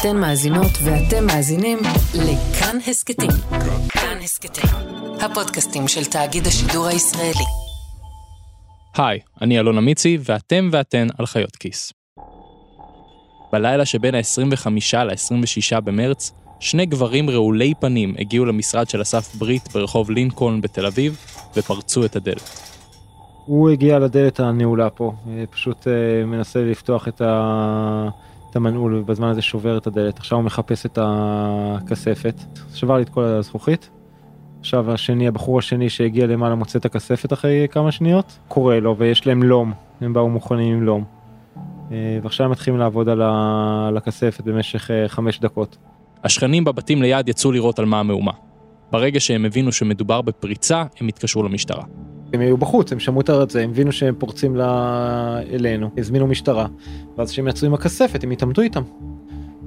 אתן מאזינות ואתם מאזינים לכאן הסכתים. כאן הסכתים, הפודקאסטים של תאגיד השידור הישראלי. היי, אני אלון אמיצי, ואתם ואתן על חיות כיס. בלילה שבין ה-25 ל-26 במרץ, שני גברים רעולי פנים הגיעו למשרד של אסף ברית ברחוב לינקולן בתל אביב, ופרצו את הדלת. הוא הגיע לדלת הנעולה פה, אה, פשוט אה, מנסה לפתוח את, ה... המנעול ובזמן הזה שובר את הדלת. עכשיו הוא מחפש את הכספת, שבר לי את כל הזכוכית. עכשיו השני, הבחור השני שהגיע למעלה מוצא את הכספת אחרי כמה שניות, קורא לו ויש להם לום, הם באו מוכנים עם לום. אה, ועכשיו הם מתחילים לעבוד על, הכספת במשך חמש דקות. השכנים בבתים ליד יצאו לראות על מה המהומה. ברגע שהם הבינו שמדובר בפריצה, הם התקשרו למשטרה. הם היו בחוץ, הם שמעו את זה, הם הבינו שהם פורצים אלינו, הזמינו משטרה, ואז כשהם יצאו עם הכספת הם התעמתו איתם.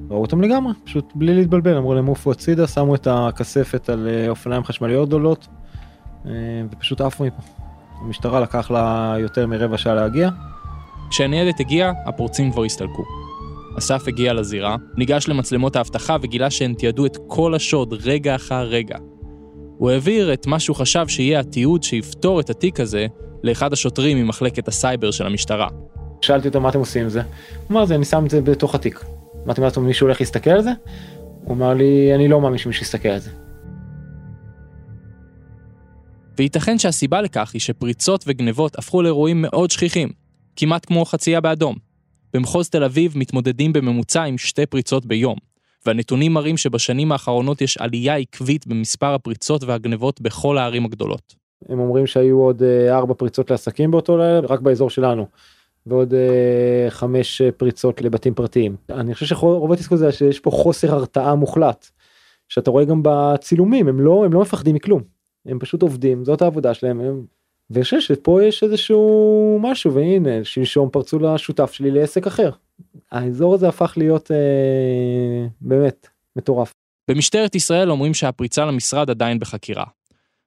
ראו אותם לגמרי, פשוט בלי להתבלבל, אמרו להם עופו הצידה, שמו את הכספת על אה, אופניים חשמליות גדולות, אה, ופשוט עפו מפה. המשטרה לקח לה יותר מרבע שעה להגיע. כשהניידת הגיעה, הפורצים כבר הסתלקו. אסף הגיע לזירה, ניגש למצלמות האבטחה וגילה שהן תיעדו את כל השוד רגע אחר רגע. הוא העביר את מה שהוא חשב שיהיה התיעוד שיפתור את התיק הזה לאחד השוטרים ממחלקת הסייבר של המשטרה. שאלתי אותו מה אתם עושים עם זה? הוא אמר אני שם את זה בתוך התיק. אמרתי מה מישהו הולך להסתכל על זה? הוא אמר לי אני לא מאמין שמישהו יסתכל על זה. וייתכן שהסיבה לכך היא שפריצות וגנבות הפכו לאירועים מאוד שכיחים, כמעט כמו חצייה באדום. במחוז תל אביב מתמודדים בממוצע עם שתי פריצות ביום, והנתונים מראים שבשנים האחרונות יש עלייה עקבית במספר הפריצות והגנבות בכל הערים הגדולות. הם אומרים שהיו עוד אה, ארבע פריצות לעסקים באותו לילה, רק באזור שלנו. ועוד אה, חמש אה, פריצות לבתים פרטיים. אני חושב שרוב התסכול זה שיש פה חוסר הרתעה מוחלט. שאתה רואה גם בצילומים, הם לא, הם לא מפחדים מכלום. הם פשוט עובדים, זאת העבודה שלהם. הם... ואני חושב שפה יש איזשהו משהו, והנה, שלשום פרצו לשותף שלי לעסק אחר. האזור הזה הפך להיות אה, באמת מטורף. במשטרת ישראל אומרים שהפריצה למשרד עדיין בחקירה.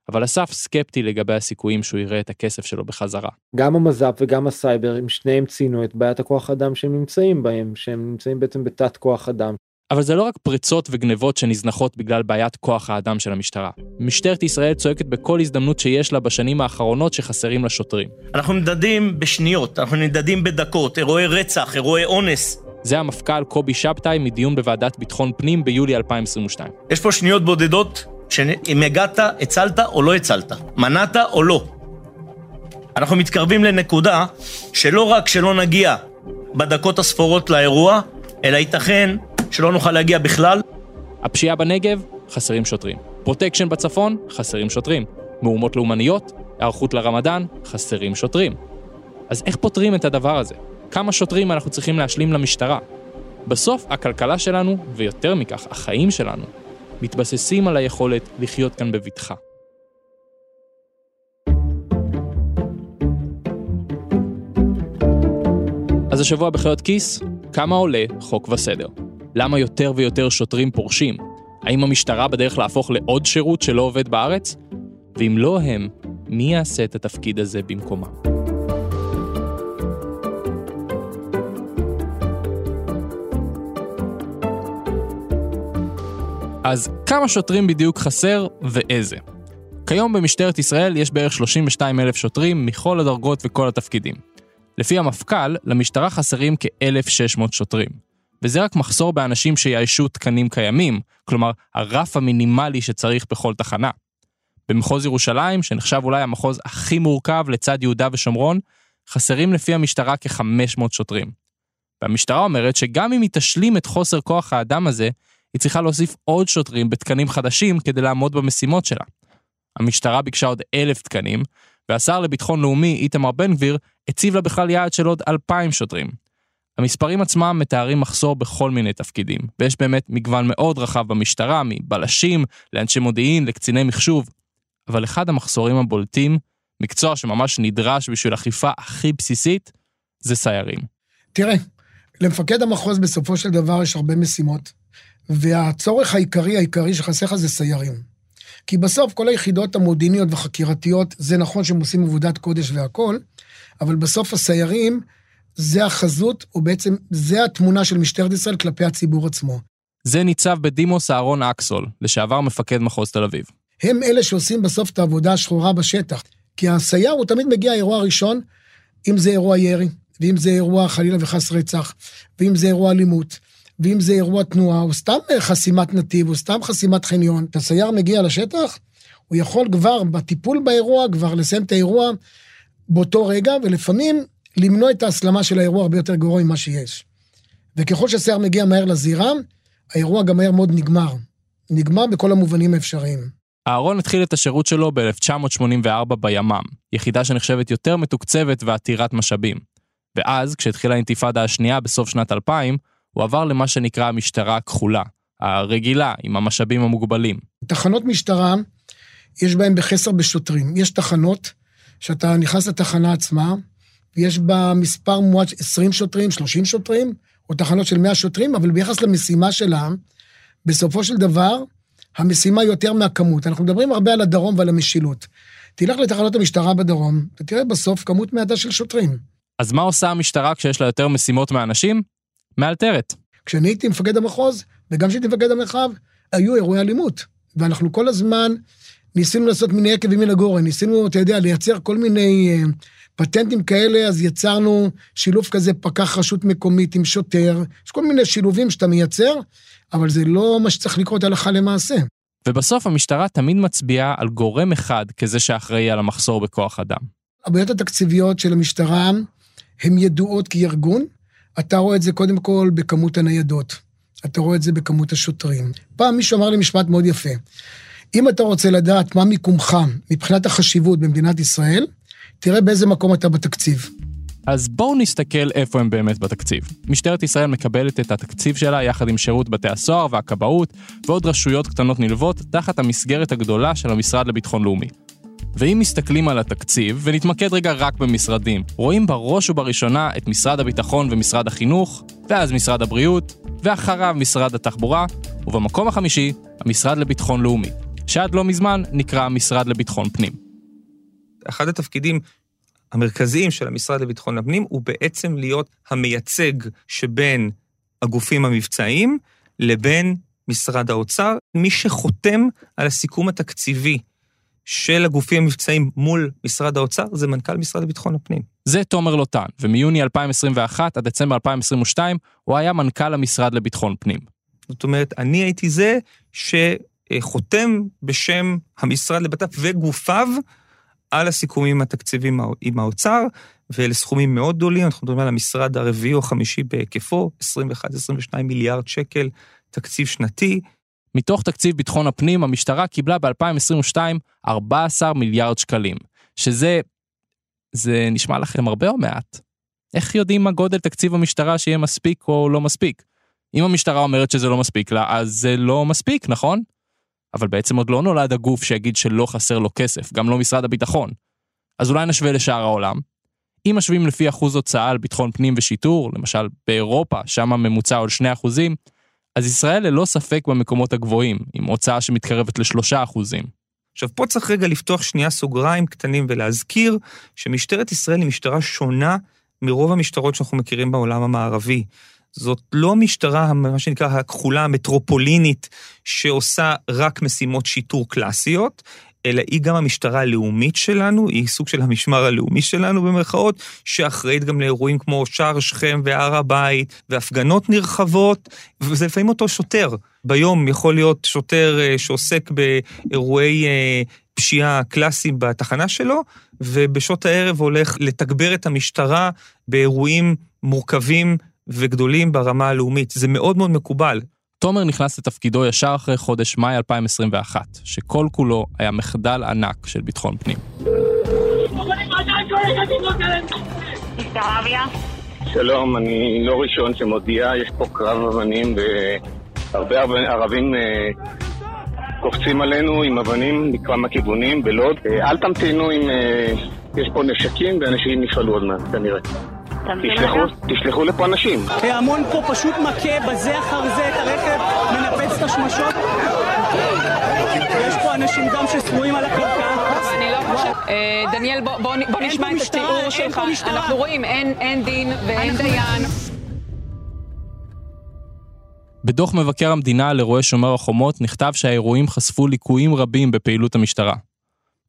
אבל אסף סקפטי לגבי הסיכויים שהוא יראה את הכסף שלו בחזרה. גם המז"פ וגם הסייבר, הם שניהם ציינו את בעיית הכוח אדם שהם נמצאים בהם, שהם נמצאים בעצם בתת כוח אדם. אבל זה לא רק פריצות וגנבות שנזנחות בגלל בעיית כוח האדם של המשטרה. משטרת ישראל צועקת בכל הזדמנות שיש לה בשנים האחרונות שחסרים לה שוטרים. אנחנו נמדדים בשניות, אנחנו נמדדים בדקות, אירועי רצח, אירועי אונס. זה המפכ"ל קובי שבתאי מדיון בוועדת ביטחון פנים ביולי 2022. יש פה שניות בודדות, שאם הגעת, הצלת או לא הצלת, מנעת או לא. אנחנו מתקרבים לנקודה שלא רק שלא נגיע בדקות הספורות לאירוע, אלא ייתכן שלא נוכל להגיע בכלל. הפשיעה בנגב, חסרים שוטרים. פרוטקשן בצפון, חסרים שוטרים. מהומות לאומניות, היערכות לרמדאן, חסרים שוטרים. אז איך פותרים את הדבר הזה? כמה שוטרים אנחנו צריכים להשלים למשטרה? בסוף, הכלכלה שלנו, ויותר מכך, החיים שלנו, מתבססים על היכולת לחיות כאן בבטחה. אז השבוע בחיות כיס, כמה עולה חוק וסדר? למה יותר ויותר שוטרים פורשים? האם המשטרה בדרך להפוך לעוד שירות שלא עובד בארץ? ואם לא הם, מי יעשה את התפקיד הזה במקומם? אז כמה שוטרים בדיוק חסר ואיזה? כיום במשטרת ישראל יש בערך 32 אלף שוטרים מכל הדרגות וכל התפקידים. לפי המפכ"ל, למשטרה חסרים כ-1,600 שוטרים. וזה רק מחסור באנשים שיאיישו תקנים קיימים, כלומר, הרף המינימלי שצריך בכל תחנה. במחוז ירושלים, שנחשב אולי המחוז הכי מורכב לצד יהודה ושומרון, חסרים לפי המשטרה כ-500 שוטרים. והמשטרה אומרת שגם אם היא תשלים את חוסר כוח האדם הזה, היא צריכה להוסיף עוד שוטרים בתקנים חדשים כדי לעמוד במשימות שלה. המשטרה ביקשה עוד אלף תקנים, והשר לביטחון לאומי, איתמר בן גביר, הציב לה בכלל יעד של עוד אלפיים שוטרים. המספרים עצמם מתארים מחסור בכל מיני תפקידים, ויש באמת מגוון מאוד רחב במשטרה, מבלשים, לאנשי מודיעין, לקציני מחשוב. אבל אחד המחסורים הבולטים, מקצוע שממש נדרש בשביל אכיפה הכי בסיסית, זה סיירים. תראה, למפקד המחוז בסופו של דבר יש הרבה משימות, והצורך העיקרי העיקרי שחסר לך זה סיירים. כי בסוף כל היחידות המודיעיניות והחקירתיות, זה נכון שהם עושים עבודת קודש והכול, אבל בסוף הסיירים זה החזות, או בעצם זה התמונה של משטרת ישראל כלפי הציבור עצמו. זה ניצב בדימוס אהרון אקסול, לשעבר מפקד מחוז תל אביב. הם אלה שעושים בסוף את העבודה השחורה בשטח. כי הסייר הוא תמיד מגיע אירוע ראשון, אם זה אירוע ירי, ואם זה אירוע חלילה וחס רצח, ואם זה אירוע אלימות, ואם זה אירוע תנועה, או סתם חסימת נתיב, או סתם חסימת חניון. כשהסייר מגיע לשטח, הוא יכול כבר בטיפול באירוע, כבר לסיים את האירוע באותו רגע, ולפעמים למנוע את ההסלמה של האירוע הרבה יותר גרוע ממה שיש. וככל שהסייר מגיע מהר לזירה, האירוע גם מהר מאוד נגמר. נגמר בכל המובנים האפשריים. אהרון התחיל את השירות שלו ב-1984 בימ"מ, יחידה שנחשבת יותר מתוקצבת ועתירת משאבים. ואז, כשהתחילה האינתיפאדה השנייה בסוף שנת 2000, הוא עבר למה שנקרא המשטרה הכחולה, הרגילה, עם המשאבים המוגבלים. תחנות משטרה, יש בהן בחסר בשוטרים. יש תחנות שאתה נכנס לתחנה עצמה, ויש בה מספר מועט, 20 שוטרים, 30 שוטרים, או תחנות של 100 שוטרים, אבל ביחס למשימה שלה, בסופו של דבר, המשימה יותר מהכמות. אנחנו מדברים הרבה על הדרום ועל המשילות. תלך לתחנות המשטרה בדרום, ותראה בסוף כמות מעטה של שוטרים. אז מה עושה המשטרה כשיש לה יותר משימות מאנשים? מאלתרת. כשאני הייתי מפקד המחוז, וגם כשהייתי מפקד המרחב, היו אירועי אלימות. ואנחנו כל הזמן ניסינו לעשות מיני עקב ימין הגורן, ניסינו, אתה יודע, לייצר כל מיני uh, פטנטים כאלה, אז יצרנו שילוב כזה פקח רשות מקומית עם שוטר, יש כל מיני שילובים שאתה מייצר, אבל זה לא מה שצריך לקרות הלכה למעשה. ובסוף המשטרה תמיד מצביעה על גורם אחד כזה שאחראי על המחסור בכוח אדם. הבעיות התקציביות של המשטרה הן ידועות כארגון. אתה רואה את זה קודם כל בכמות הניידות. אתה רואה את זה בכמות השוטרים. פעם מישהו אמר לי משפט מאוד יפה. אם אתה רוצה לדעת מה מיקומך מבחינת החשיבות במדינת ישראל, תראה באיזה מקום אתה בתקציב. אז בואו נסתכל איפה הם באמת בתקציב. משטרת ישראל מקבלת את התקציב שלה יחד עם שירות בתי הסוהר והכבאות ועוד רשויות קטנות נלוות תחת המסגרת הגדולה של המשרד לביטחון לאומי. ואם מסתכלים על התקציב, ונתמקד רגע רק במשרדים, רואים בראש ובראשונה את משרד הביטחון ומשרד החינוך, ואז משרד הבריאות, ואחריו משרד התחבורה, ובמקום החמישי, המשרד לביטחון לאומי, שעד לא מזמן נקרא המשרד לביטחון פנים. אחד התפקידים המרכזיים של המשרד לביטחון הפנים הוא בעצם להיות המייצג שבין הגופים המבצעיים לבין משרד האוצר, מי שחותם על הסיכום התקציבי של הגופים המבצעיים מול משרד האוצר זה מנכ"ל משרד לביטחון הפנים. זה תומר לוטן, ומיוני 2021 עד דצמבר 2022 הוא היה מנכ"ל המשרד לביטחון פנים. זאת אומרת, אני הייתי זה שחותם בשם המשרד לבט"פ וגופיו על הסיכומים התקציביים עם האוצר, ואלה סכומים מאוד גדולים, אנחנו מדברים על המשרד הרביעי או החמישי בהיקפו, 21-22 מיליארד שקל, תקציב שנתי. מתוך תקציב ביטחון הפנים, המשטרה קיבלה ב-2022 14 מיליארד שקלים, שזה... זה נשמע לכם הרבה או מעט? איך יודעים מה גודל תקציב המשטרה שיהיה מספיק או לא מספיק? אם המשטרה אומרת שזה לא מספיק לה, אז זה לא מספיק, נכון? אבל בעצם עוד לא נולד הגוף שיגיד שלא חסר לו כסף, גם לא משרד הביטחון. אז אולי נשווה לשאר העולם. אם משווים לפי אחוז הוצאה על ביטחון פנים ושיטור, למשל באירופה, שם הממוצע עוד 2 אחוזים, אז ישראל ללא ספק במקומות הגבוהים, עם הוצאה שמתקרבת לשלושה אחוזים. עכשיו, פה צריך רגע לפתוח שנייה סוגריים קטנים ולהזכיר שמשטרת ישראל היא משטרה שונה מרוב המשטרות שאנחנו מכירים בעולם המערבי. זאת לא משטרה, מה שנקרא, הכחולה המטרופולינית, שעושה רק משימות שיטור קלאסיות, אלא היא גם המשטרה הלאומית שלנו, היא סוג של המשמר הלאומי שלנו במרכאות, שאחראית גם לאירועים כמו שער שכם והר הבית, והפגנות נרחבות, וזה לפעמים אותו שוטר. ביום יכול להיות שוטר אה, שעוסק באירועי אה, פשיעה קלאסיים בתחנה שלו, ובשעות הערב הולך לתגבר את המשטרה באירועים מורכבים וגדולים ברמה הלאומית. זה מאוד מאוד מקובל. תומר נכנס לתפקידו ישר אחרי חודש מאי 2021, שכל כולו היה מחדל ענק של ביטחון פנים. שלום, אני לא ראשון שמודיע, יש פה קרב אבנים והרבה ערבים אה, קופצים עלינו עם אבנים מכמה כיוונים בלוד. אה, אל תמתינו אם אה, יש פה נשקים ואנשים יפעלו עוד מעט, כנראה. תשלחו לפה אנשים. ההמון פה פשוט מכה בזה אחר זה את הרכב, מנפץ את השמשות. יש פה אנשים גם שסמויים על הקרקע. אני לא. אה, דניאל, בוא נשמע את התיאור שלך. אנחנו רואים, אין דין ואין דיין. בדוח מבקר המדינה לאירועי שומר החומות נכתב שהאירועים חשפו ליקויים רבים בפעילות המשטרה.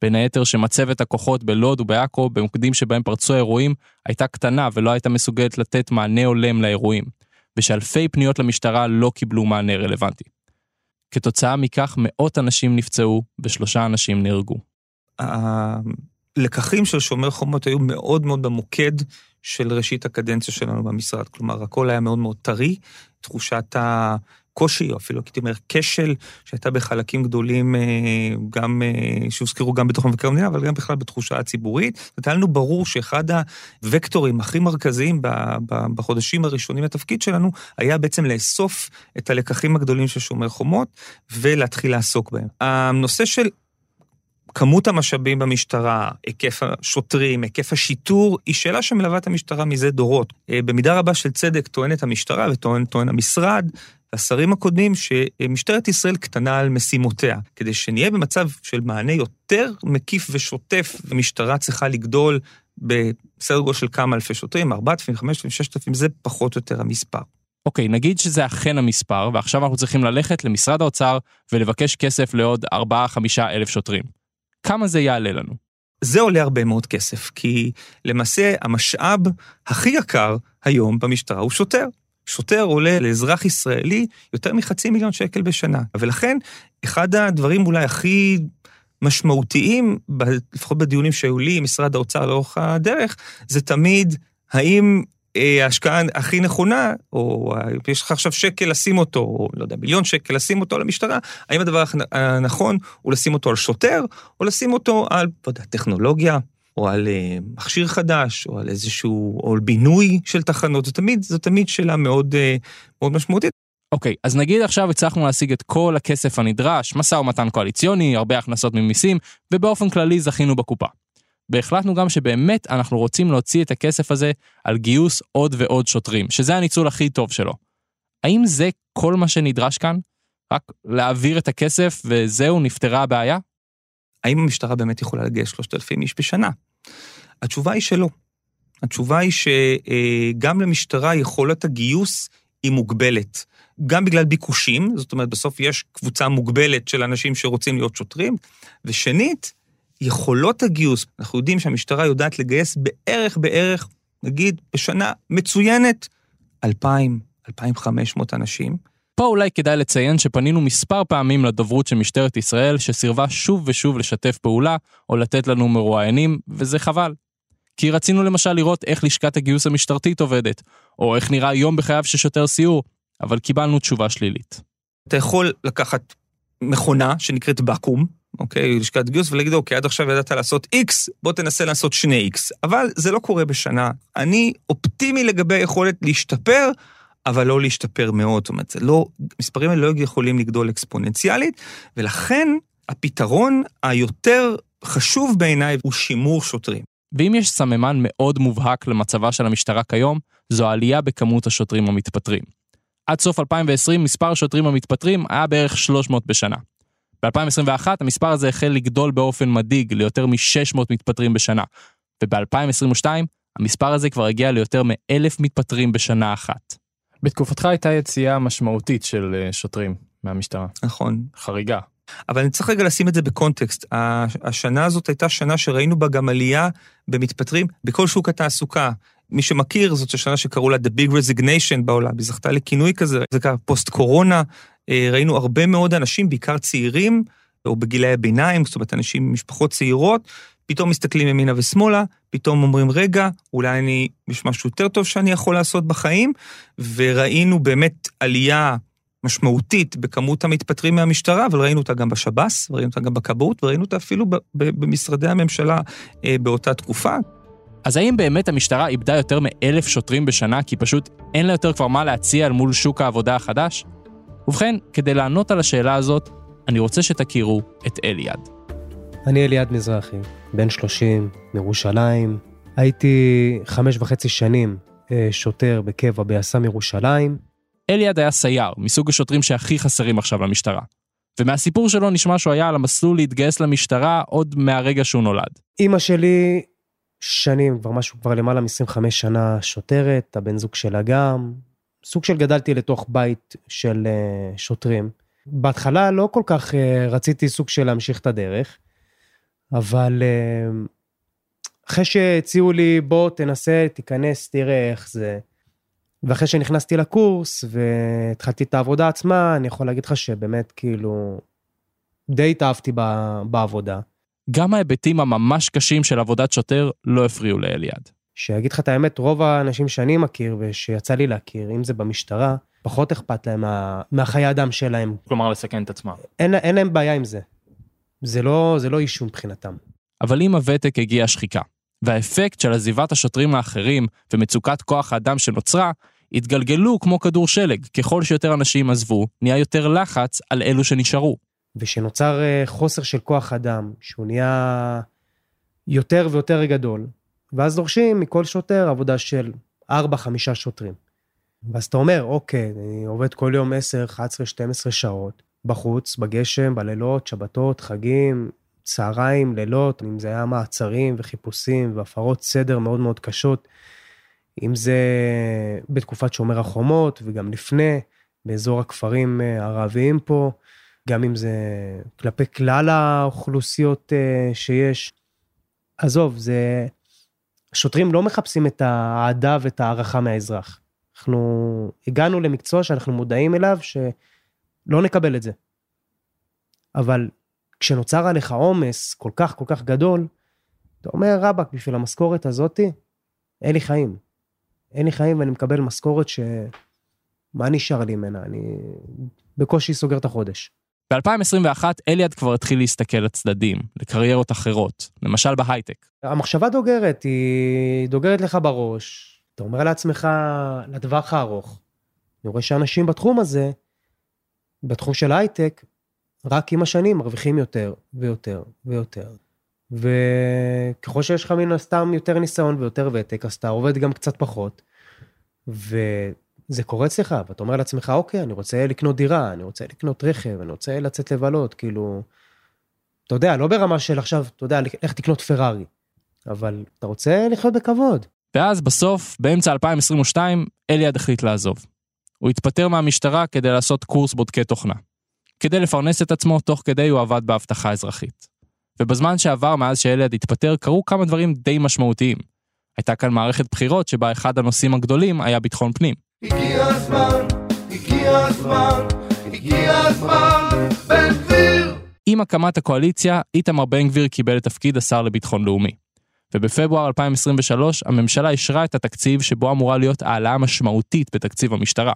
בין היתר שמצבת הכוחות בלוד ובעכו, במוקדים שבהם פרצו האירועים, הייתה קטנה ולא הייתה מסוגלת לתת מענה הולם לאירועים, ושאלפי פניות למשטרה לא קיבלו מענה רלוונטי. כתוצאה מכך מאות אנשים נפצעו ושלושה אנשים נהרגו. הלקחים של שומר חומות היו מאוד מאוד במוקד של ראשית הקדנציה שלנו במשרד. כלומר, הכל היה מאוד מאוד טרי, תחושת הקושי, או אפילו הייתי אומר כשל, שהייתה בחלקים גדולים, אה, גם, אה, שהוזכרו גם בתוך מבקר המדינה, אבל גם בכלל בתחושה הציבורית. זאת אומרת, היה לנו ברור שאחד הוקטורים הכי מרכזיים בחודשים הראשונים לתפקיד שלנו, היה בעצם לאסוף את הלקחים הגדולים של שומר חומות, ולהתחיל לעסוק בהם. הנושא של כמות המשאבים במשטרה, היקף השוטרים, היקף השיטור, היא שאלה שמלווה את המשטרה מזה דורות. אה, במידה רבה של צדק טוענת המשטרה וטוען טוען המשרד, והשרים הקודמים, שמשטרת ישראל קטנה על משימותיה. כדי שנהיה במצב של מענה יותר מקיף ושוטף, המשטרה צריכה לגדול בסדר גודל של כמה אלפי שוטרים, 4,000, 5,000, 6,000, זה פחות או יותר המספר. אוקיי, נגיד שזה אכן המספר, ועכשיו אנחנו צריכים ללכת למשרד האוצר ולבקש כסף לעוד 4-5 אלף שוטרים. כמה זה יעלה לנו? זה עולה הרבה מאוד כסף, כי למעשה המשאב הכי יקר היום במשטרה הוא שוטר. שוטר עולה לאזרח ישראלי יותר מחצי מיליון שקל בשנה. ולכן, אחד הדברים אולי הכי משמעותיים, לפחות בדיונים שהיו לי עם משרד האוצר לאורך הדרך, זה תמיד האם אה, ההשקעה הכי נכונה, או יש לך עכשיו שקל לשים אותו, או לא יודע, מיליון שקל לשים אותו למשטרה, האם הדבר הנכון הוא לשים אותו על שוטר, או לשים אותו על, לא יודע, טכנולוגיה, או על אה, מכשיר חדש, או על איזשהו, או על בינוי של תחנות, זו תמיד, זו תמיד שאלה מאוד, אה, מאוד משמעותית. אוקיי, okay, אז נגיד עכשיו הצלחנו להשיג את כל הכסף הנדרש, משא ומתן קואליציוני, הרבה הכנסות ממיסים, ובאופן כללי זכינו בקופה. והחלטנו גם שבאמת אנחנו רוצים להוציא את הכסף הזה על גיוס עוד ועוד שוטרים, שזה הניצול הכי טוב שלו. האם זה כל מה שנדרש כאן? רק להעביר את הכסף וזהו, נפתרה הבעיה? האם המשטרה באמת יכולה לגייס 3,000 איש בשנה? התשובה היא שלא. התשובה היא שגם למשטרה יכולת הגיוס היא מוגבלת. גם בגלל ביקושים, זאת אומרת, בסוף יש קבוצה מוגבלת של אנשים שרוצים להיות שוטרים, ושנית, יכולות הגיוס, אנחנו יודעים שהמשטרה יודעת לגייס בערך בערך, נגיד, בשנה מצוינת, 2,000, 2,500 אנשים. פה אולי כדאי לציין שפנינו מספר פעמים לדוברות של משטרת ישראל, שסירבה שוב ושוב לשתף פעולה או לתת לנו מרואיינים, וזה חבל. כי רצינו למשל לראות איך לשכת הגיוס המשטרתית עובדת, או איך נראה יום בחייו של שוטר סיור, אבל קיבלנו תשובה שלילית. אתה יכול לקחת מכונה שנקראת בקו"ם, אוקיי, לשכת גיוס, ולהגיד, אוקיי, עד עכשיו ידעת לעשות X, בוא תנסה לעשות שני X. אבל זה לא קורה בשנה. אני אופטימי לגבי היכולת להשתפר, אבל לא להשתפר מאוד. זאת אומרת, לא, מספרים האלה לא יכולים לגדול אקספוננציאלית, ולכן הפתרון היותר חשוב בעיניי הוא שימור שוטרים. ואם יש סממן מאוד מובהק למצבה של המשטרה כיום, זו העלייה בכמות השוטרים המתפטרים. עד סוף 2020 מספר השוטרים המתפטרים היה בערך 300 בשנה. ב-2021 המספר הזה החל לגדול באופן מדאיג ליותר מ-600 מתפטרים בשנה, וב-2022 המספר הזה כבר הגיע ליותר מ-1,000 מתפטרים בשנה אחת. בתקופתך הייתה יציאה משמעותית של אה, שוטרים מהמשטרה. נכון. חריגה. אבל אני צריך רגע לשים את זה בקונטקסט. השנה הזאת הייתה שנה שראינו בה גם עלייה במתפטרים בכל שוק התעסוקה. מי שמכיר, זאת השנה שקראו לה The Big Resignation בעולם, היא זכתה לכינוי כזה, זה קרה פוסט קורונה, אה, ראינו הרבה מאוד אנשים, בעיקר צעירים, או בגילי הביניים, זאת אומרת, אנשים ממשפחות צעירות, פתאום מסתכלים ימינה ושמאלה, פתאום אומרים, רגע, אולי אני, יש משהו יותר טוב שאני יכול לעשות בחיים, וראינו באמת עלייה משמעותית בכמות המתפטרים מהמשטרה, אבל ראינו אותה גם בשב"ס, וראינו אותה גם בכבאות, וראינו אותה אפילו במשרדי הממשלה אה, באותה תקופה. אז האם באמת המשטרה איבדה יותר מאלף שוטרים בשנה כי פשוט אין לה יותר כבר מה להציע אל מול שוק העבודה החדש? ובכן, כדי לענות על השאלה הזאת, אני רוצה שתכירו את אליעד. אני אליעד מזרחי, בן 30, מירושלים. הייתי חמש וחצי שנים אה, שוטר בקבע ביס"מ ירושלים. אליעד היה סייר, מסוג השוטרים שהכי חסרים עכשיו למשטרה. ומהסיפור שלו נשמע שהוא היה על המסלול להתגייס למשטרה עוד מהרגע שהוא נולד. אימא שלי שנים, כבר משהו, כבר למעלה מ-25 שנה שוטרת, הבן זוג שלה גם, סוג של גדלתי לתוך בית של אה, שוטרים. בהתחלה לא כל כך אה, רציתי סוג של להמשיך את הדרך, אבל אה, אחרי שהציעו לי, בוא תנסה, תיכנס, תראה איך זה. ואחרי שנכנסתי לקורס והתחלתי את העבודה עצמה, אני יכול להגיד לך שבאמת כאילו די התאהבתי ב- בעבודה. גם ההיבטים הממש קשים של עבודת שוטר לא הפריעו לאליעד. שאגיד לך את האמת, רוב האנשים שאני מכיר ושיצא לי להכיר, אם זה במשטרה, פחות אכפת להם מה, מהחיי אדם שלהם. כלומר, לסכן את עצמם. אין, אין להם בעיה עם זה. זה לא, זה לא אישו מבחינתם. אבל עם הוותק הגיעה השחיקה, והאפקט של עזיבת השוטרים האחרים ומצוקת כוח האדם שנוצרה, התגלגלו כמו כדור שלג. ככל שיותר אנשים עזבו, נהיה יותר לחץ על אלו שנשארו. ושנוצר אה, חוסר של כוח אדם, שהוא נהיה יותר ויותר גדול, ואז דורשים מכל שוטר עבודה של 4-5 שוטרים. ואז אתה אומר, אוקיי, אני עובד כל יום 10, 11, 12 שעות, בחוץ, בגשם, בלילות, שבתות, חגים, צהריים, לילות, אם זה היה מעצרים וחיפושים והפרות סדר מאוד מאוד קשות, אם זה בתקופת שומר החומות וגם לפני, באזור הכפרים אה, הערביים פה, גם אם זה כלפי כלל האוכלוסיות אה, שיש. עזוב, זה... שוטרים לא מחפשים את האהדה ואת הערכה מהאזרח. אנחנו הגענו למקצוע שאנחנו מודעים אליו, שלא נקבל את זה. אבל כשנוצר עליך עומס כל כך כל כך גדול, אתה אומר, רבאק, בשביל המשכורת הזאתי, אין לי חיים. אין לי חיים ואני מקבל משכורת ש... מה נשאר לי ממנה? אני בקושי סוגר את החודש. ב-2021 אליעד כבר התחיל להסתכל לצדדים, לקריירות אחרות, למשל בהייטק. המחשבה דוגרת, היא דוגרת לך בראש. אתה אומר לעצמך, לטווח הארוך, אני רואה שאנשים בתחום הזה, בתחום של הייטק, רק עם השנים מרוויחים יותר ויותר ויותר. וככל שיש לך מן הסתם יותר ניסיון ויותר ותק, אז אתה עובד גם קצת פחות. וזה קורה אצלך, ואתה אומר לעצמך, אוקיי, אני רוצה לקנות דירה, אני רוצה לקנות רכב, אני רוצה לצאת לבלות, כאילו... אתה יודע, לא ברמה של עכשיו, אתה יודע, לך תקנות פרארי, אבל אתה רוצה לחיות בכבוד. ואז בסוף, באמצע 2022, אליעד החליט לעזוב. הוא התפטר מהמשטרה כדי לעשות קורס בודקי תוכנה. כדי לפרנס את עצמו, תוך כדי הוא עבד באבטחה אזרחית. ובזמן שעבר מאז שאליעד התפטר, קרו כמה דברים די משמעותיים. הייתה כאן מערכת בחירות שבה אחד הנושאים הגדולים היה ביטחון פנים. הגיע הזמן, הגיע הזמן, הגיע הזמן, בן גביר! עם הקמת הקואליציה, איתמר בן גביר קיבל את תפקיד השר לביטחון לאומי. ובפברואר 2023 הממשלה אישרה את התקציב שבו אמורה להיות העלאה משמעותית בתקציב המשטרה.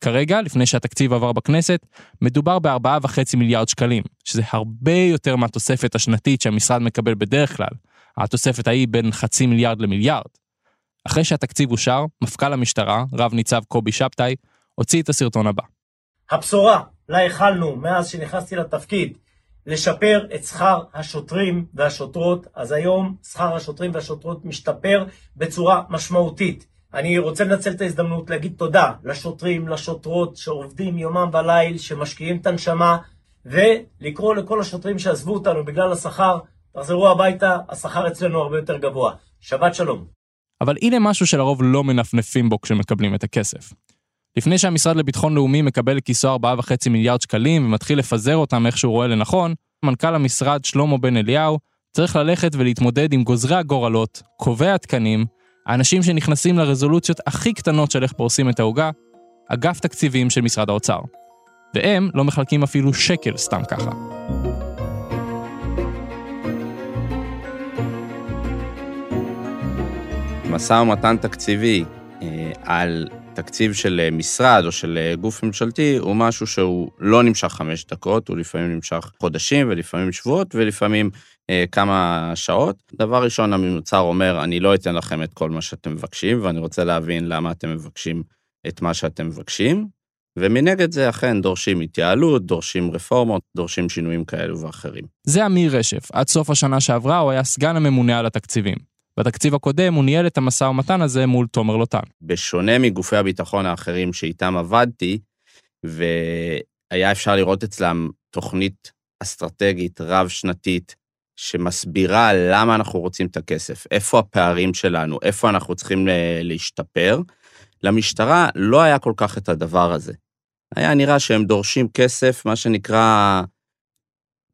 כרגע, לפני שהתקציב עבר בכנסת, מדובר ב-4.5 מיליארד שקלים, שזה הרבה יותר מהתוספת השנתית שהמשרד מקבל בדרך כלל. התוספת ההיא בין חצי מיליארד למיליארד. אחרי שהתקציב אושר, מפכ"ל המשטרה, רב ניצב קובי שבתאי, הוציא את הסרטון הבא. הבשורה לה החלנו מאז שנכנסתי לתפקיד לשפר את שכר השוטרים והשוטרות, אז היום שכר השוטרים והשוטרות משתפר בצורה משמעותית. אני רוצה לנצל את ההזדמנות להגיד תודה לשוטרים, לשוטרות שעובדים יומם וליל, שמשקיעים את הנשמה, ולקרוא לכל השוטרים שעזבו אותנו בגלל השכר, תחזרו הביתה, השכר אצלנו הרבה יותר גבוה. שבת שלום. אבל הנה משהו שלרוב לא מנפנפים בו כשמקבלים את הכסף. לפני שהמשרד לביטחון לאומי מקבל לכיסו 4.5 מיליארד שקלים ומתחיל לפזר אותם איך שהוא רואה לנכון, מנכ"ל המשרד שלמה בן אליהו צריך ללכת ולהתמודד עם גוזרי הגורלות, קובעי התקנים, האנשים שנכנסים לרזולוציות הכי קטנות של איך פורסים את העוגה, אגף תקציבים של משרד האוצר. והם לא מחלקים אפילו שקל סתם ככה. משא ומתן תקציבי אה, על תקציב של אה, משרד או של אה, גוף ממשלתי הוא משהו שהוא לא נמשך חמש דקות, הוא לפעמים נמשך חודשים ולפעמים שבועות ולפעמים אה, כמה שעות. דבר ראשון, המוצר אומר, אני לא אתן לכם את כל מה שאתם מבקשים, ואני רוצה להבין למה אתם מבקשים את מה שאתם מבקשים. ומנגד זה אכן דורשים התייעלות, דורשים רפורמות, דורשים שינויים כאלו ואחרים. זה אמיר רשף, עד סוף השנה שעברה הוא היה סגן הממונה על התקציבים. בתקציב הקודם הוא ניהל את המשא ומתן הזה מול תומר לוטן. בשונה מגופי הביטחון האחרים שאיתם עבדתי, והיה אפשר לראות אצלם תוכנית אסטרטגית רב-שנתית שמסבירה למה אנחנו רוצים את הכסף, איפה הפערים שלנו, איפה אנחנו צריכים להשתפר. למשטרה לא היה כל כך את הדבר הזה. היה נראה שהם דורשים כסף, מה שנקרא,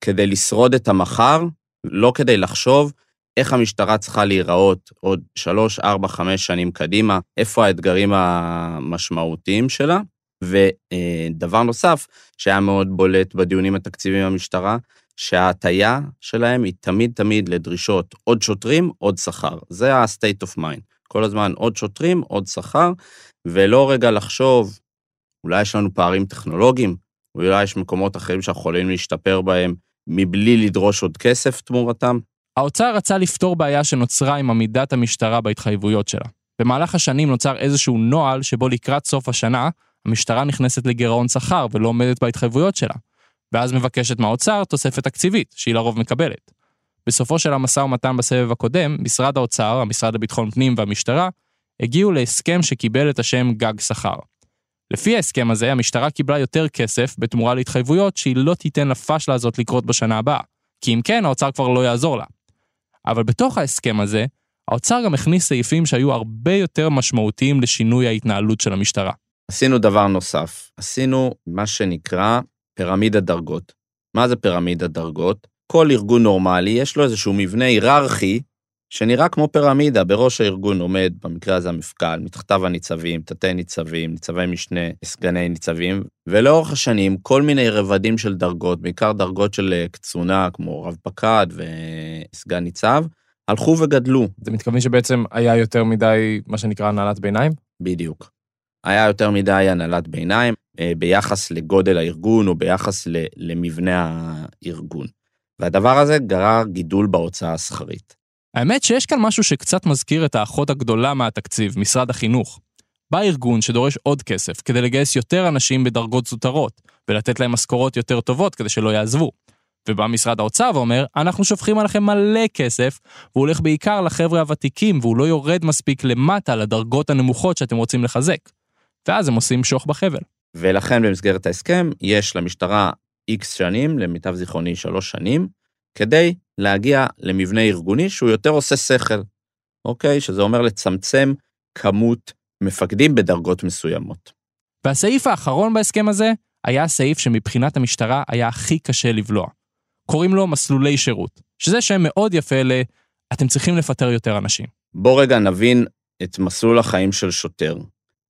כדי לשרוד את המחר, לא כדי לחשוב איך המשטרה צריכה להיראות עוד שלוש, ארבע, חמש שנים קדימה, איפה האתגרים המשמעותיים שלה. ודבר נוסף שהיה מאוד בולט בדיונים התקציביים במשטרה, שההטייה שלהם היא תמיד תמיד לדרישות עוד שוטרים, עוד שכר. זה ה-state of mind. כל הזמן עוד שוטרים, עוד שכר, ולא רגע לחשוב, אולי יש לנו פערים טכנולוגיים, אולי יש מקומות אחרים שאנחנו יכולים להשתפר בהם מבלי לדרוש עוד כסף תמורתם. האוצר רצה לפתור בעיה שנוצרה עם עמידת המשטרה בהתחייבויות שלה. במהלך השנים נוצר איזשהו נוהל שבו לקראת סוף השנה, המשטרה נכנסת לגירעון שכר ולא עומדת בהתחייבויות שלה. ואז מבקשת מהאוצר תוספת תקציבית, שהיא לרוב מקבלת. בסופו של המשא ומתן בסבב הקודם, משרד האוצר, המשרד לביטחון פנים והמשטרה, הגיעו להסכם שקיבל את השם גג שכר. לפי ההסכם הזה, המשטרה קיבלה יותר כסף בתמורה להתחייבויות שהיא לא תיתן לפשלה הזאת לקרות בשנה הבאה, כי אם כן, האוצר כבר לא יעזור לה. אבל בתוך ההסכם הזה, האוצר גם הכניס סעיפים שהיו הרבה יותר משמעותיים לשינוי ההתנהלות של המשטרה. עשינו דבר נוסף, עשינו מה שנקרא פירמידת דרגות. מה זה פירמידת דרגות? כל ארגון נורמלי יש לו איזשהו מבנה היררכי שנראה כמו פירמידה, בראש הארגון עומד, במקרה הזה המפכ"ל, מתחתיו הניצבים, תתי ניצבים, ניצבי משנה, סגני ניצבים, ולאורך השנים כל מיני רבדים של דרגות, בעיקר דרגות של אה, קצונה, כמו רב פקד וסגן ניצב, הלכו וגדלו. זה מתכוון שבעצם היה יותר מדי, מה שנקרא, הנהלת ביניים? בדיוק. היה יותר מדי הנהלת ביניים אה, ביחס לגודל הארגון או ביחס למבנה הארגון. והדבר הזה גרר גידול בהוצאה השכרית. האמת שיש כאן משהו שקצת מזכיר את האחות הגדולה מהתקציב, משרד החינוך. בא ארגון שדורש עוד כסף כדי לגייס יותר אנשים בדרגות זוטרות, ולתת להם משכורות יותר טובות כדי שלא יעזבו. ובא משרד האוצר ואומר, אנחנו שופכים עליכם מלא כסף, והוא הולך בעיקר לחבר'ה הוותיקים, והוא לא יורד מספיק למטה לדרגות הנמוכות שאתם רוצים לחזק. ואז הם עושים שוך בחבל. ולכן במסגרת ההסכם יש למשטרה איקס שנים, למיטב זיכרוני שלוש שנים, כדי להגיע למבנה ארגוני שהוא יותר עושה שכל, אוקיי? שזה אומר לצמצם כמות מפקדים בדרגות מסוימות. והסעיף האחרון בהסכם הזה היה הסעיף שמבחינת המשטרה היה הכי קשה לבלוע. קוראים לו מסלולי שירות, שזה שם מאוד יפה ל... אתם צריכים לפטר יותר אנשים. בוא רגע נבין את מסלול החיים של שוטר.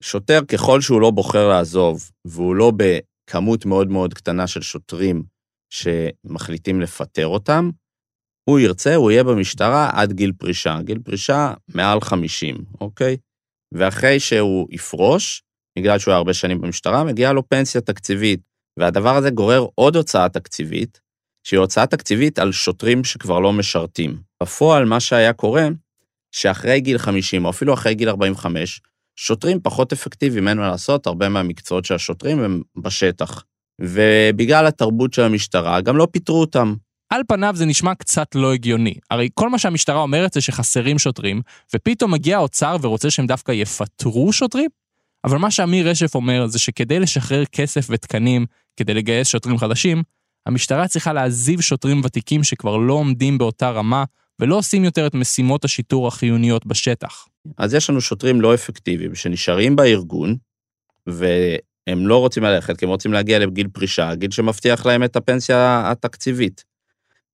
שוטר, ככל שהוא לא בוחר לעזוב, והוא לא בכמות מאוד מאוד קטנה של שוטרים שמחליטים לפטר אותם, הוא ירצה, הוא יהיה במשטרה עד גיל פרישה. גיל פרישה מעל 50, אוקיי? ואחרי שהוא יפרוש, בגלל שהוא היה הרבה שנים במשטרה, מגיעה לו פנסיה תקציבית. והדבר הזה גורר עוד הוצאה תקציבית, שהיא הוצאה תקציבית על שוטרים שכבר לא משרתים. בפועל, מה שהיה קורה, שאחרי גיל 50, או אפילו אחרי גיל 45, שוטרים פחות אפקטיביים, אין מה לעשות, הרבה מהמקצועות של השוטרים הם בשטח. ובגלל התרבות של המשטרה, גם לא פיטרו אותם. על פניו זה נשמע קצת לא הגיוני. הרי כל מה שהמשטרה אומרת זה שחסרים שוטרים, ופתאום מגיע האוצר ורוצה שהם דווקא יפטרו שוטרים? אבל מה שאמיר רשף אומר זה שכדי לשחרר כסף ותקנים, כדי לגייס שוטרים חדשים, המשטרה צריכה להעזיב שוטרים ותיקים שכבר לא עומדים באותה רמה, ולא עושים יותר את משימות השיטור החיוניות בשטח. אז יש לנו שוטרים לא אפקטיביים שנשארים בארגון, והם לא רוצים ללכת, כי הם רוצים להגיע לגיל פרישה, גיל שמבטיח להם את הפנסיה התקציבית.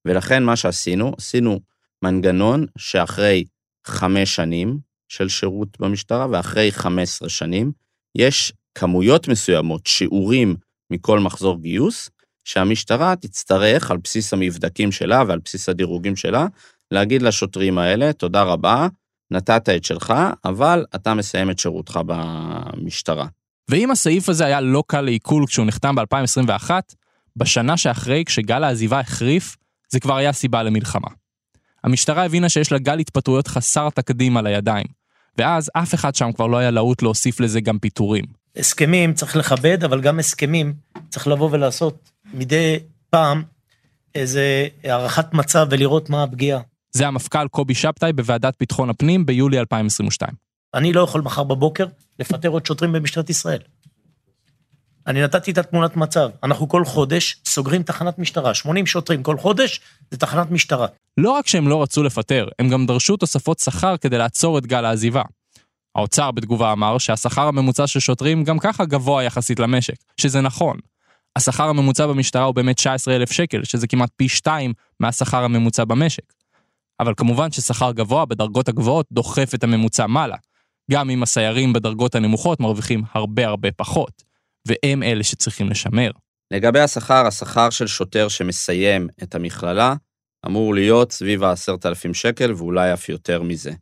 ולכן מה שעשינו, עשינו מנגנון שאחרי חמש שנים של שירות במשטרה, ואחרי 15 שנים, יש כמויות מסוימות, שיעורים מכל מחזור גיוס, שהמשטרה תצטרך, על בסיס המבדקים שלה ועל בסיס הדירוגים שלה, להגיד לשוטרים האלה, תודה רבה, נתת את שלך, אבל אתה מסיים את שירותך במשטרה. ואם הסעיף הזה היה לא קל לעיכול כשהוא נחתם ב-2021, בשנה שאחרי, כשגל העזיבה החריף, זה כבר היה סיבה למלחמה. המשטרה הבינה שיש לה גל התפטרויות חסר תקדים על הידיים, ואז אף אחד שם כבר לא היה להוט להוסיף לזה גם פיטורים. הסכמים צריך לכבד, אבל גם הסכמים צריך לבוא ולעשות מדי פעם איזה הערכת מצב ולראות מה הפגיעה. זה המפכ"ל קובי שבתאי בוועדת ביטחון הפנים ביולי 2022. אני לא יכול מחר בבוקר לפטר עוד שוטרים במשטרת ישראל. אני נתתי את התמונת מצב. אנחנו כל חודש סוגרים תחנת משטרה. 80 שוטרים כל חודש זה תחנת משטרה. לא רק שהם לא רצו לפטר, הם גם דרשו תוספות שכר כדי לעצור את גל העזיבה. האוצר בתגובה אמר שהשכר הממוצע של שוטרים גם ככה גבוה יחסית למשק, שזה נכון. השכר הממוצע במשטרה הוא באמת 19,000 שקל, שזה כמעט פי שתיים מהשכר הממוצע במשק. אבל כמובן ששכר גבוה בדרגות הגבוהות דוחף את הממוצע מעלה. גם אם הסיירים בדרגות הנמוכות מרוויחים הרבה הרבה פחות, והם אלה שצריכים לשמר. לגבי השכר, השכר של שוטר שמסיים את המכללה אמור להיות סביב ה-10,000 שקל ואולי אף יותר מזה.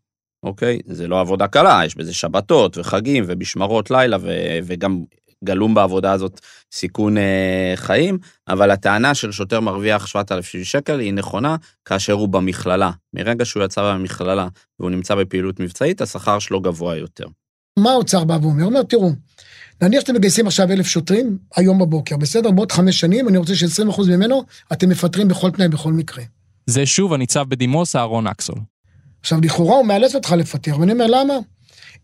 אוקיי? זה לא עבודה קלה, יש בזה שבתות וחגים ומשמרות לילה ו- וגם גלום בעבודה הזאת סיכון אה, חיים, אבל הטענה של שוטר מרוויח 7,000 שקל היא נכונה כאשר הוא במכללה. מרגע שהוא יצא מהמכללה והוא נמצא בפעילות מבצעית, השכר שלו גבוה יותר. מה האוצר בא ואומר? הוא אומר, תראו, נניח שאתם מגייסים עכשיו אלף שוטרים, היום בבוקר, בסדר? בעוד חמש שנים, אני רוצה ש-20% ממנו אתם מפטרים בכל תנאי, בכל מקרה. זה שוב הניצב בדימוס אהרון אקסול. עכשיו, לכאורה הוא מאלץ אותך לפטר, ואני אומר, למה?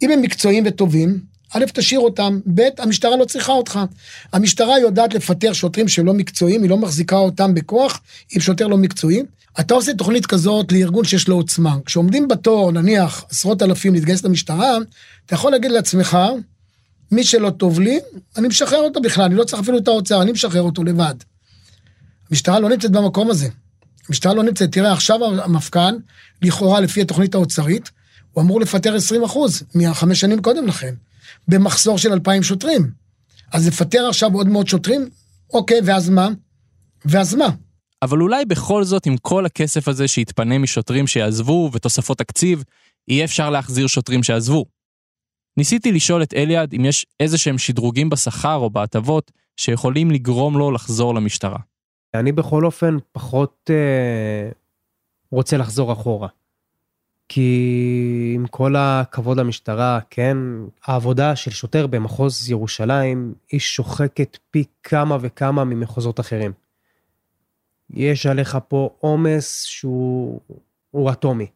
אם הם מקצועיים וטובים, א', תשאיר אותם, ב', המשטרה לא צריכה אותך. המשטרה יודעת לפטר שוטרים שלא מקצועיים, היא לא מחזיקה אותם בכוח עם שוטר לא מקצועי. אתה עושה תוכנית כזאת לארגון שיש לו עוצמה. כשעומדים בתור, נניח, עשרות אלפים להתגייס למשטרה, אתה יכול להגיד לעצמך, מי שלא טוב לי, אני משחרר אותו בכלל, אני לא צריך אפילו את האוצר, אני משחרר אותו לבד. המשטרה לא נמצאת במקום הזה. המשטרה לא נמצאת. תראה, עכשיו המפכ"ל, לכאורה, לפי התוכנית האוצרית, הוא אמור לפטר 20 אחוז מהחמש שנים קודם לכן, במחסור של 2,000 שוטרים. אז לפטר עכשיו עוד מאות שוטרים? אוקיי, ואז מה? ואז מה? אבל אולי בכל זאת, עם כל הכסף הזה שיתפנה משוטרים שיעזבו ותוספות תקציב, יהיה אפשר להחזיר שוטרים שעזבו. ניסיתי לשאול את אליעד אם יש איזה שהם שדרוגים בשכר או בהטבות שיכולים לגרום לו לחזור למשטרה. אני בכל אופן פחות אה, רוצה לחזור אחורה. כי עם כל הכבוד למשטרה, כן, העבודה של שוטר במחוז ירושלים היא שוחקת פי כמה וכמה ממחוזות אחרים. יש עליך פה עומס שהוא אטומי.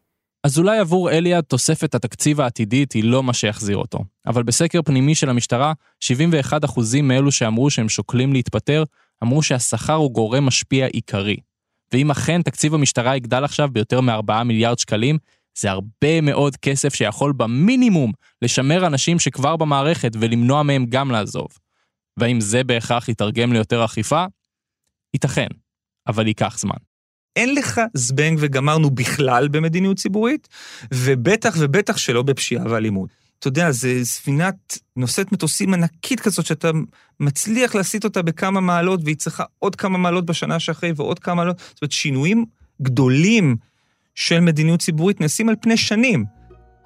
אז אולי עבור אליעד תוספת התקציב העתידית היא לא מה שיחזיר אותו. אבל בסקר פנימי של המשטרה, 71% מאלו שאמרו שהם שוקלים להתפטר, אמרו שהשכר הוא גורם משפיע עיקרי. ואם אכן תקציב המשטרה יגדל עכשיו ביותר מ-4 מיליארד שקלים, זה הרבה מאוד כסף שיכול במינימום לשמר אנשים שכבר במערכת ולמנוע מהם גם לעזוב. והאם זה בהכרח יתרגם ליותר אכיפה? ייתכן, אבל ייקח זמן. אין לך זבנג וגמרנו בכלל במדיניות ציבורית, ובטח ובטח שלא בפשיעה ואלימות. אתה יודע, זה ספינת נושאת מטוסים ענקית כזאת, שאתה מצליח להסיט אותה בכמה מעלות, והיא צריכה עוד כמה מעלות בשנה שאחרי ועוד כמה מעלות. זאת אומרת, שינויים גדולים של מדיניות ציבורית נעשים על פני שנים.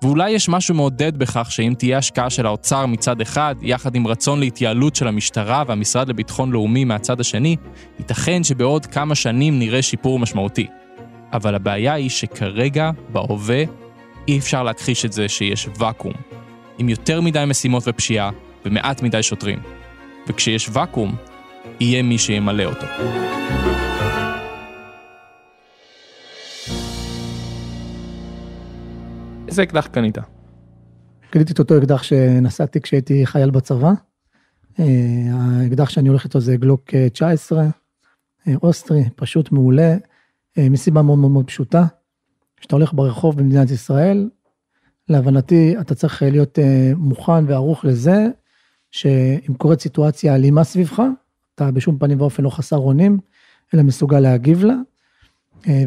ואולי יש משהו מעודד בכך שאם תהיה השקעה של האוצר מצד אחד, יחד עם רצון להתייעלות של המשטרה והמשרד לביטחון לאומי מהצד השני, ייתכן שבעוד כמה שנים נראה שיפור משמעותי. אבל הבעיה היא שכרגע, בהווה, אי אפשר להכחיש את זה שיש ואקום. עם יותר מדי משימות ופשיעה, ומעט מדי שוטרים. וכשיש ואקום, יהיה מי שימלא אותו. איזה אקדח קנית? קניתי את אותו אקדח שנשאתי כשהייתי חייל בצבא. אה, האקדח שאני הולך איתו זה גלוק 19, אה, אוסטרי, פשוט מעולה, אה, מסיבה מאוד מאוד מאוד פשוטה. כשאתה הולך ברחוב במדינת ישראל, להבנתי אתה צריך להיות מוכן וערוך לזה, שאם קורית סיטואציה אלימה סביבך, אתה בשום פנים ואופן לא חסר אונים, אלא מסוגל להגיב לה,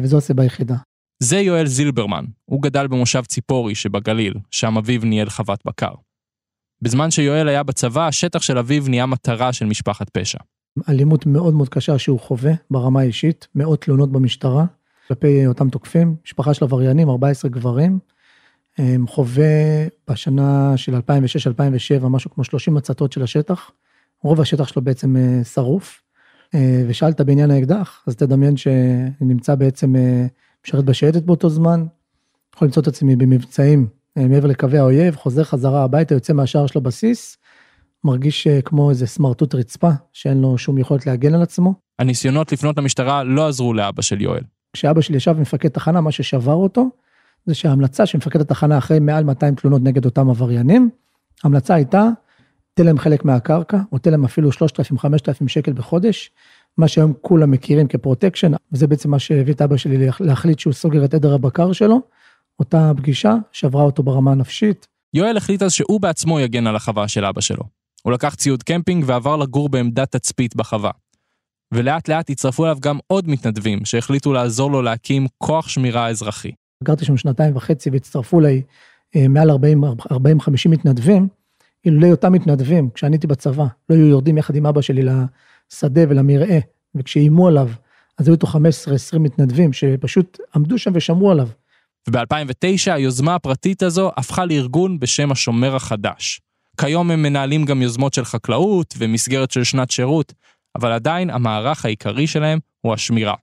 וזו הסיבה היחידה. זה יואל זילברמן, הוא גדל במושב ציפורי שבגליל, שם אביו ניהל חוות בקר. בזמן שיואל היה בצבא, השטח של אביו נהיה מטרה של משפחת פשע. אלימות מאוד מאוד קשה שהוא חווה ברמה האישית, מאות תלונות במשטרה כלפי אותם תוקפים, משפחה של עבריינים, 14 גברים. חווה בשנה של 2006-2007 משהו כמו 30 הצתות של השטח, רוב השטח שלו בעצם אה, שרוף. אה, ושאלת בעניין האקדח, אז תדמיין שנמצא בעצם אה, משרת בשייטת באותו זמן, יכול למצוא את עצמי במבצעים אה, מעבר לקווי האויב, חוזר חזרה הביתה, יוצא מהשער של הבסיס, מרגיש אה, כמו איזה סמרטוט רצפה, שאין לו שום יכולת להגן על עצמו. הניסיונות לפנות למשטרה לא עזרו לאבא של יואל. כשאבא שלי ישב במפקד תחנה, מה ששבר אותו, זה שההמלצה של מפקד התחנה אחרי מעל 200 תלונות נגד אותם עבריינים, ההמלצה הייתה, תן להם חלק מהקרקע, או תן להם אפילו 3,000-5,000 שקל בחודש, מה שהיום כולם מכירים כפרוטקשן, וזה בעצם מה שהביא את אבא שלי להחליט שהוא סוגר את עדר הבקר שלו. אותה פגישה שברה אותו ברמה הנפשית. יואל החליט אז שהוא בעצמו יגן על החווה של אבא שלו. הוא לקח ציוד קמפינג ועבר לגור בעמדת תצפית בחווה. ולאט לאט הצטרפו אליו גם עוד מתנדבים שהחליטו לעזור לו להקים כוח שמירה אזרחי. גרתי שם שנתיים וחצי והצטרפו אליי אה, מעל 40-50 מתנדבים. אילולא אותם מתנדבים, כשאני הייתי בצבא, לא היו יורדים יחד עם אבא שלי לשדה ולמרעה, וכשאיימו עליו, אז היו איתו 15-20 מתנדבים שפשוט עמדו שם ושמרו עליו. וב-2009 היוזמה הפרטית הזו הפכה לארגון בשם השומר החדש. כיום הם מנהלים גם יוזמות של חקלאות ומסגרת של שנת שירות, אבל עדיין המערך העיקרי שלהם הוא השמירה.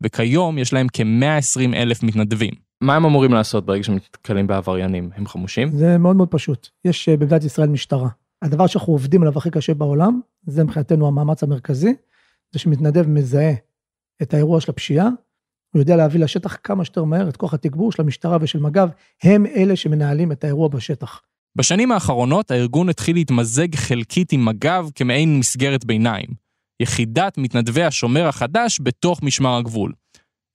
וכיום יש להם כ-120 אלף מתנדבים. מה הם אמורים לעשות ברגע שהם נתקלים בעבריינים? הם חמושים? זה מאוד מאוד פשוט. יש אה, במדינת ישראל משטרה. הדבר שאנחנו עובדים עליו הכי קשה בעולם, זה מבחינתנו המאמץ המרכזי, זה שמתנדב מזהה את האירוע של הפשיעה, הוא יודע להביא לשטח כמה שיותר מהר את כוח התגבור של המשטרה ושל מג"ב, הם אלה שמנהלים את האירוע בשטח. בשנים האחרונות הארגון התחיל להתמזג חלקית עם מג"ב כמעין מסגרת ביניים. יחידת מתנדבי השומר החדש בתוך משמר הגבול.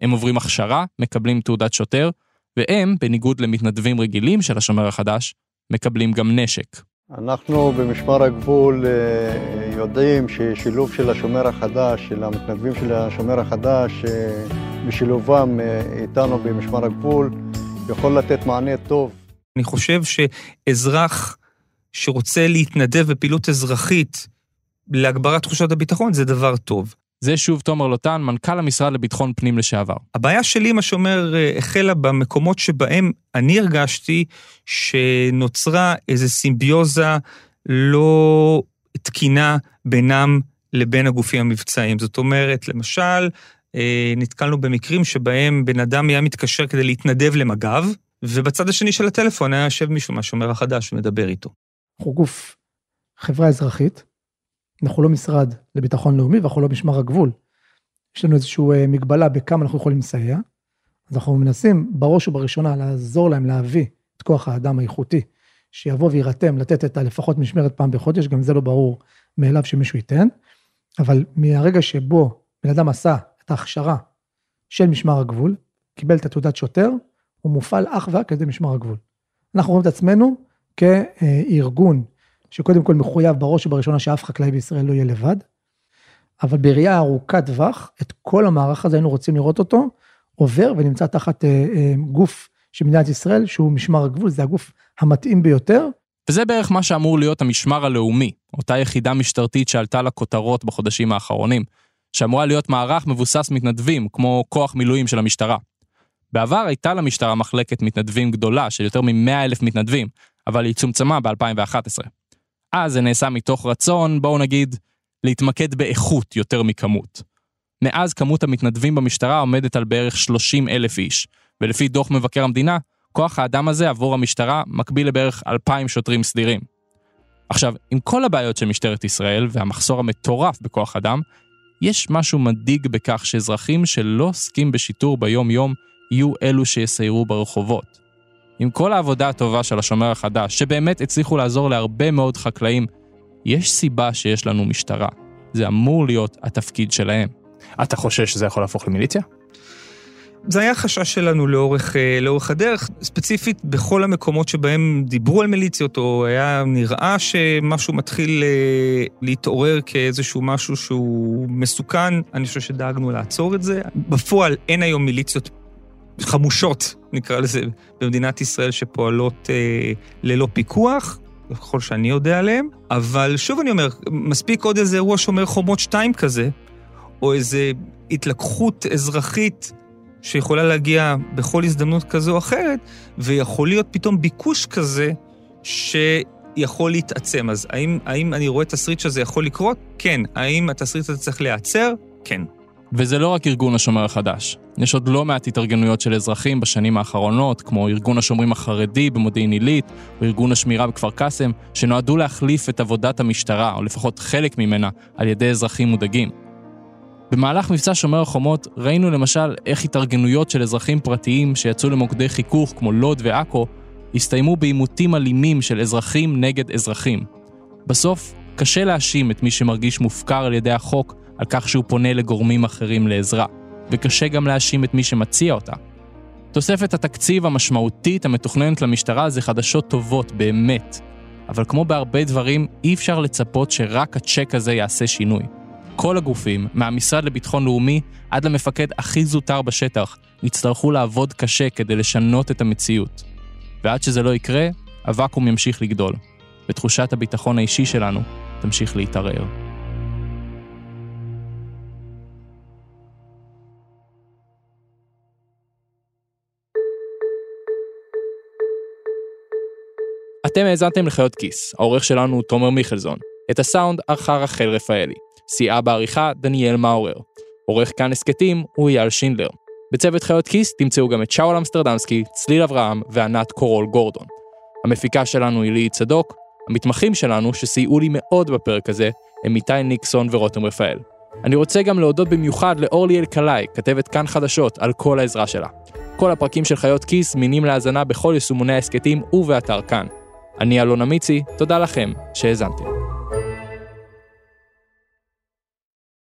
הם עוברים הכשרה, מקבלים תעודת שוטר, והם, בניגוד למתנדבים רגילים של השומר החדש, מקבלים גם נשק. אנחנו במשמר הגבול אה, יודעים ששילוב של השומר החדש, של המתנדבים של השומר החדש, אה, בשילובם אה, איתנו במשמר הגבול, יכול לתת מענה טוב. אני חושב שאזרח שרוצה להתנדב בפעילות אזרחית להגברת תחושת הביטחון זה דבר טוב. זה שוב תומר לוטן, מנכ"ל המשרד לביטחון פנים לשעבר. הבעיה שלי, מה שאומר, החלה במקומות שבהם אני הרגשתי שנוצרה איזו סימביוזה לא תקינה בינם לבין הגופים המבצעיים. זאת אומרת, למשל, אה, נתקלנו במקרים שבהם בן אדם היה מתקשר כדי להתנדב למג"ב, ובצד השני של הטלפון היה יושב מישהו מהשומר החדש ומדבר איתו. אנחנו גוף חברה אזרחית, אנחנו לא משרד לביטחון לאומי ואנחנו לא משמר הגבול. יש לנו איזושהי אה, מגבלה בכמה אנחנו יכולים לסייע, אז אנחנו מנסים בראש ובראשונה לעזור להם להביא את כוח האדם האיכותי, שיבוא ויירתם לתת את הלפחות משמרת פעם בחודש, גם זה לא ברור מאליו שמישהו ייתן, אבל מהרגע שבו בן אדם עשה את ההכשרה של משמר הגבול, קיבל את התעודת שוטר, הוא מופעל אך ורק על ידי משמר הגבול. אנחנו רואים את עצמנו כארגון שקודם כל מחויב בראש ובראשונה שאף חקלאי בישראל לא יהיה לבד, אבל בראייה ארוכת טווח, את כל המערך הזה היינו רוצים לראות אותו עובר ונמצא תחת אה, אה, גוף של מדינת ישראל, שהוא משמר הגבול, זה הגוף המתאים ביותר. וזה בערך מה שאמור להיות המשמר הלאומי, אותה יחידה משטרתית שעלתה לכותרות בחודשים האחרונים, שאמורה להיות מערך מבוסס מתנדבים, כמו כוח מילואים של המשטרה. בעבר הייתה למשטרה מחלקת מתנדבים גדולה של יותר מ-100 אלף מתנדבים, אבל היא צומצמה ב-2011. אז זה נעשה מתוך רצון, בואו נגיד, להתמקד באיכות יותר מכמות. מאז כמות המתנדבים במשטרה עומדת על בערך 30 אלף איש, ולפי דוח מבקר המדינה, כוח האדם הזה עבור המשטרה מקביל לבערך 2,000 שוטרים סדירים. עכשיו, עם כל הבעיות של משטרת ישראל והמחסור המטורף בכוח אדם, יש משהו מדאיג בכך שאזרחים שלא עוסקים בשיטור ביום-יום יהיו אלו שיסיירו ברחובות. עם כל העבודה הטובה של השומר החדש, שבאמת הצליחו לעזור להרבה מאוד חקלאים, יש סיבה שיש לנו משטרה. זה אמור להיות התפקיד שלהם. אתה חושש שזה יכול להפוך למיליציה? זה היה חשש שלנו לאורך, אה, לאורך הדרך, ספציפית בכל המקומות שבהם דיברו על מיליציות, או היה נראה שמשהו מתחיל אה, להתעורר כאיזשהו משהו שהוא מסוכן, אני חושב שדאגנו לעצור את זה. בפועל אין היום מיליציות חמושות, נקרא לזה, במדינת ישראל שפועלות אה, ללא פיקוח, ככל שאני יודע עליהן, אבל שוב אני אומר, מספיק עוד איזה אירוע שומר חומות 2 כזה, או איזה התלקחות אזרחית שיכולה להגיע בכל הזדמנות כזו או אחרת, ויכול להיות פתאום ביקוש כזה שיכול להתעצם. אז האם, האם אני רואה תסריט שזה יכול לקרות? כן. האם התסריט הזה צריך להיעצר? כן. וזה לא רק ארגון השומר החדש. יש עוד לא מעט התארגנויות של אזרחים בשנים האחרונות, כמו ארגון השומרים החרדי במודיעין עילית, או ארגון השמירה בכפר קאסם, שנועדו להחליף את עבודת המשטרה, או לפחות חלק ממנה, על ידי אזרחים מודאגים. במהלך מבצע שומר החומות ראינו למשל איך התארגנויות של אזרחים פרטיים שיצאו למוקדי חיכוך כמו לוד ועכו, הסתיימו בעימותים אלימים של אזרחים נגד אזרחים. בסוף, קשה להאשים את מי שמרגיש מופקר על ידי החוק על כך שהוא פונה לגורמים אחרים לעזרה, וקשה גם להאשים את מי שמציע אותה. תוספת התקציב המשמעותית המתוכננת למשטרה זה חדשות טובות, באמת. אבל כמו בהרבה דברים, אי אפשר לצפות שרק הצ'ק הזה יעשה שינוי. כל הגופים, מהמשרד לביטחון לאומי עד למפקד הכי זוטר בשטח, יצטרכו לעבוד קשה כדי לשנות את המציאות. ועד שזה לא יקרה, הוואקום ימשיך לגדול, ותחושת הביטחון האישי שלנו תמשיך להתערער. אתם האזנתם לחיות כיס, העורך שלנו הוא תומר מיכלזון. את הסאונד ערכה רחל רפאלי. סייעה בעריכה דניאל מאורר. עורך כאן הסכתים הוא אייל שינדלר. בצוות חיות כיס תמצאו גם את שאול אמסטרדמסקי, צליל אברהם וענת קורול גורדון. המפיקה שלנו היא ליהי צדוק, המתמחים שלנו שסייעו לי מאוד בפרק הזה הם איתי ניקסון ורותם רפאל. אני רוצה גם להודות במיוחד לאורלי אלקלעי, כתבת כאן חדשות, על כל העזרה שלה. כל הפרקים של חיות כיס זמינים להאזנה בכל יישומוני ההסכתים ובאתר כאן. אני אלון אמיצי, תודה לכם שהאזנתם.